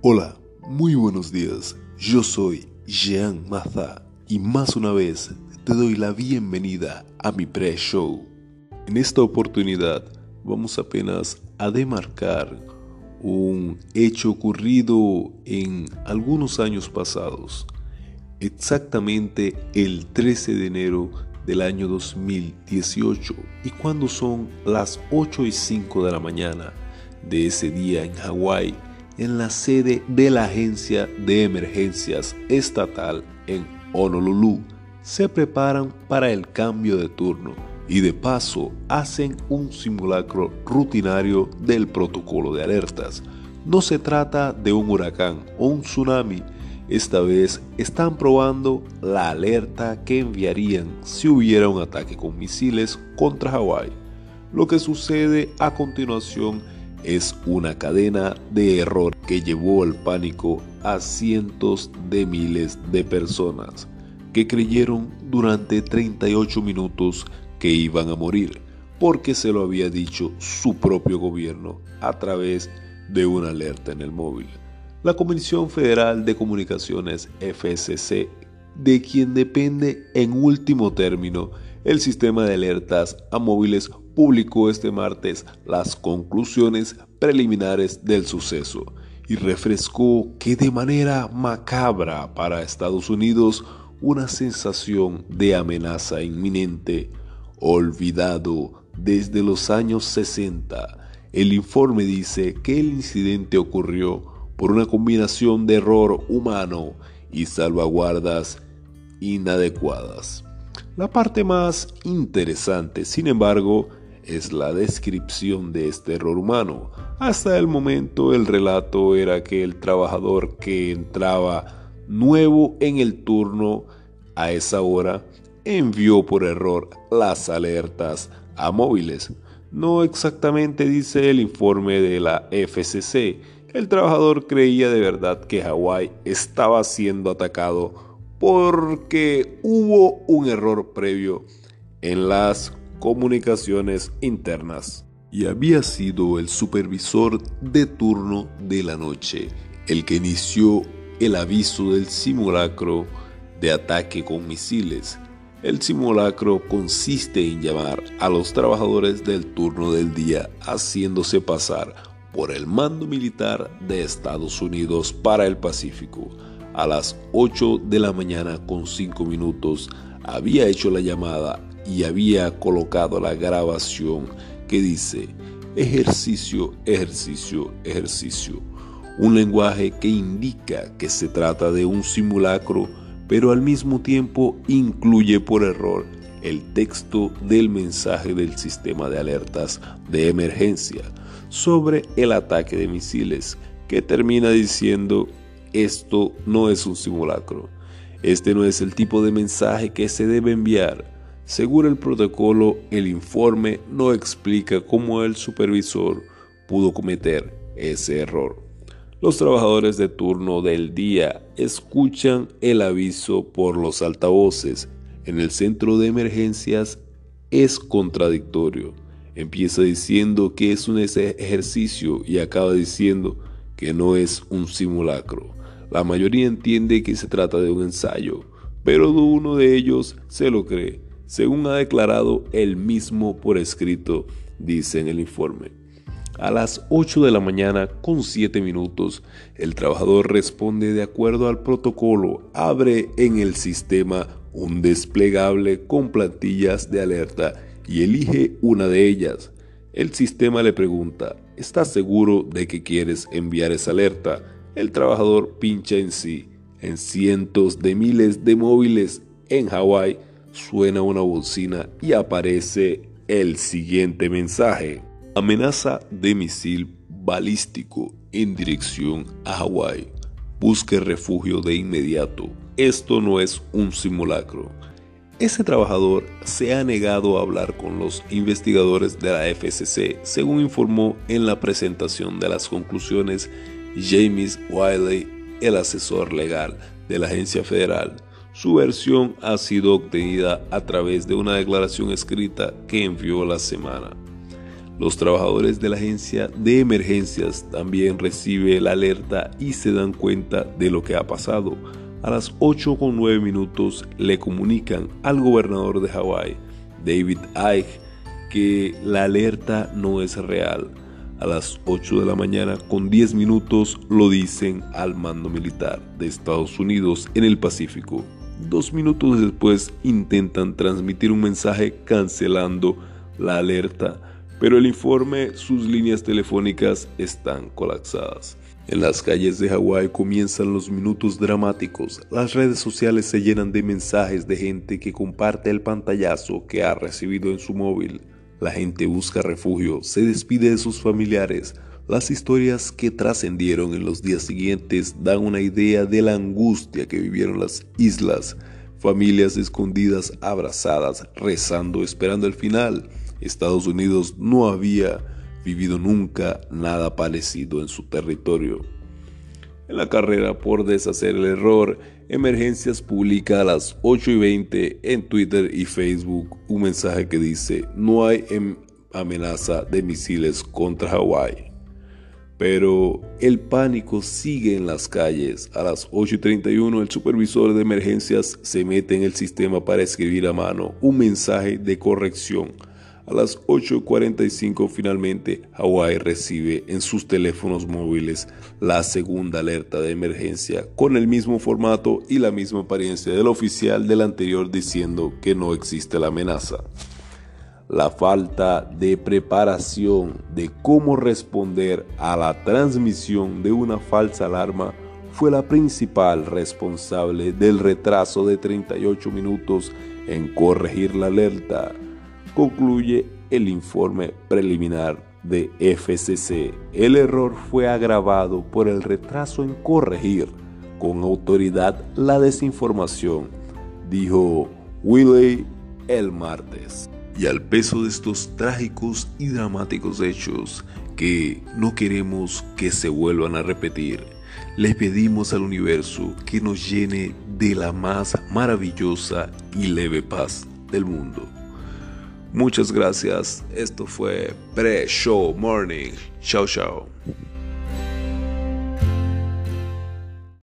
Hola, muy buenos días. Yo soy Jean Maza y más una vez te doy la bienvenida a mi pre-show. En esta oportunidad vamos apenas a demarcar un hecho ocurrido en algunos años pasados, exactamente el 13 de enero del año 2018 y cuando son las 8 y 5 de la mañana de ese día en Hawái, en la sede de la Agencia de Emergencias Estatal en Honolulu, se preparan para el cambio de turno y de paso hacen un simulacro rutinario del protocolo de alertas. No se trata de un huracán o un tsunami, esta vez están probando la alerta que enviarían si hubiera un ataque con misiles contra Hawái. Lo que sucede a continuación es una cadena de error que llevó al pánico a cientos de miles de personas que creyeron durante 38 minutos que iban a morir porque se lo había dicho su propio gobierno a través de una alerta en el móvil. La Comisión Federal de Comunicaciones FCC, de quien depende en último término el sistema de alertas a móviles, publicó este martes las conclusiones preliminares del suceso y refrescó que de manera macabra para Estados Unidos una sensación de amenaza inminente, olvidado desde los años 60. El informe dice que el incidente ocurrió por una combinación de error humano y salvaguardas inadecuadas. La parte más interesante, sin embargo, es la descripción de este error humano. Hasta el momento el relato era que el trabajador que entraba nuevo en el turno a esa hora envió por error las alertas a móviles. No exactamente dice el informe de la FCC, el trabajador creía de verdad que Hawái estaba siendo atacado porque hubo un error previo en las comunicaciones internas y había sido el supervisor de turno de la noche el que inició el aviso del simulacro de ataque con misiles. El simulacro consiste en llamar a los trabajadores del turno del día haciéndose pasar por el mando militar de Estados Unidos para el Pacífico. A las 8 de la mañana con 5 minutos había hecho la llamada y había colocado la grabación que dice ejercicio, ejercicio, ejercicio. Un lenguaje que indica que se trata de un simulacro, pero al mismo tiempo incluye por error el texto del mensaje del sistema de alertas de emergencia sobre el ataque de misiles, que termina diciendo esto no es un simulacro. Este no es el tipo de mensaje que se debe enviar. Según el protocolo, el informe no explica cómo el supervisor pudo cometer ese error. Los trabajadores de turno del día escuchan el aviso por los altavoces. En el centro de emergencias es contradictorio. Empieza diciendo que es un ejercicio y acaba diciendo que no es un simulacro. La mayoría entiende que se trata de un ensayo, pero uno de ellos se lo cree, según ha declarado él mismo por escrito, dice en el informe. A las 8 de la mañana con 7 minutos, el trabajador responde de acuerdo al protocolo, abre en el sistema un desplegable con plantillas de alerta y elige una de ellas. El sistema le pregunta, ¿estás seguro de que quieres enviar esa alerta? El trabajador pincha en sí. En cientos de miles de móviles en Hawái suena una bocina y aparece el siguiente mensaje. Amenaza de misil balístico en dirección a Hawái. Busque refugio de inmediato. Esto no es un simulacro. Ese trabajador se ha negado a hablar con los investigadores de la FCC, según informó en la presentación de las conclusiones James Wiley, el asesor legal de la agencia federal. Su versión ha sido obtenida a través de una declaración escrita que envió la semana. Los trabajadores de la agencia de emergencias también reciben la alerta y se dan cuenta de lo que ha pasado. A las 8 con 9 minutos le comunican al gobernador de Hawái, David Icke, que la alerta no es real. A las 8 de la mañana con 10 minutos lo dicen al mando militar de Estados Unidos en el Pacífico. Dos minutos después intentan transmitir un mensaje cancelando la alerta, pero el informe, sus líneas telefónicas están colapsadas. En las calles de Hawái comienzan los minutos dramáticos. Las redes sociales se llenan de mensajes de gente que comparte el pantallazo que ha recibido en su móvil. La gente busca refugio, se despide de sus familiares. Las historias que trascendieron en los días siguientes dan una idea de la angustia que vivieron las islas. Familias escondidas, abrazadas, rezando, esperando el final. Estados Unidos no había vivido nunca nada parecido en su territorio. En la carrera por deshacer el error, Emergencias publica a las 8 y 20 en Twitter y Facebook un mensaje que dice no hay em-, amenaza de misiles contra Hawái. Pero el pánico sigue en las calles. A las 8 y 31 el supervisor de emergencias se mete en el sistema para escribir a mano un mensaje de corrección a las 8.45 finalmente, Hawái recibe en sus teléfonos móviles la segunda alerta de emergencia con el mismo formato y la misma apariencia del oficial del anterior diciendo que no existe la amenaza. La falta de preparación de cómo responder a la transmisión de una falsa alarma fue la principal responsable del retraso de 38 minutos en corregir la alerta concluye el informe preliminar de FCC. El error fue agravado por el retraso en corregir con autoridad la desinformación, dijo Willy el martes. Y al peso de estos trágicos y dramáticos hechos que no queremos que se vuelvan a repetir, le pedimos al universo que nos llene de la más maravillosa y leve paz del mundo. Muchas gracias. Esto fue Pre-Show Morning. Chao, chao.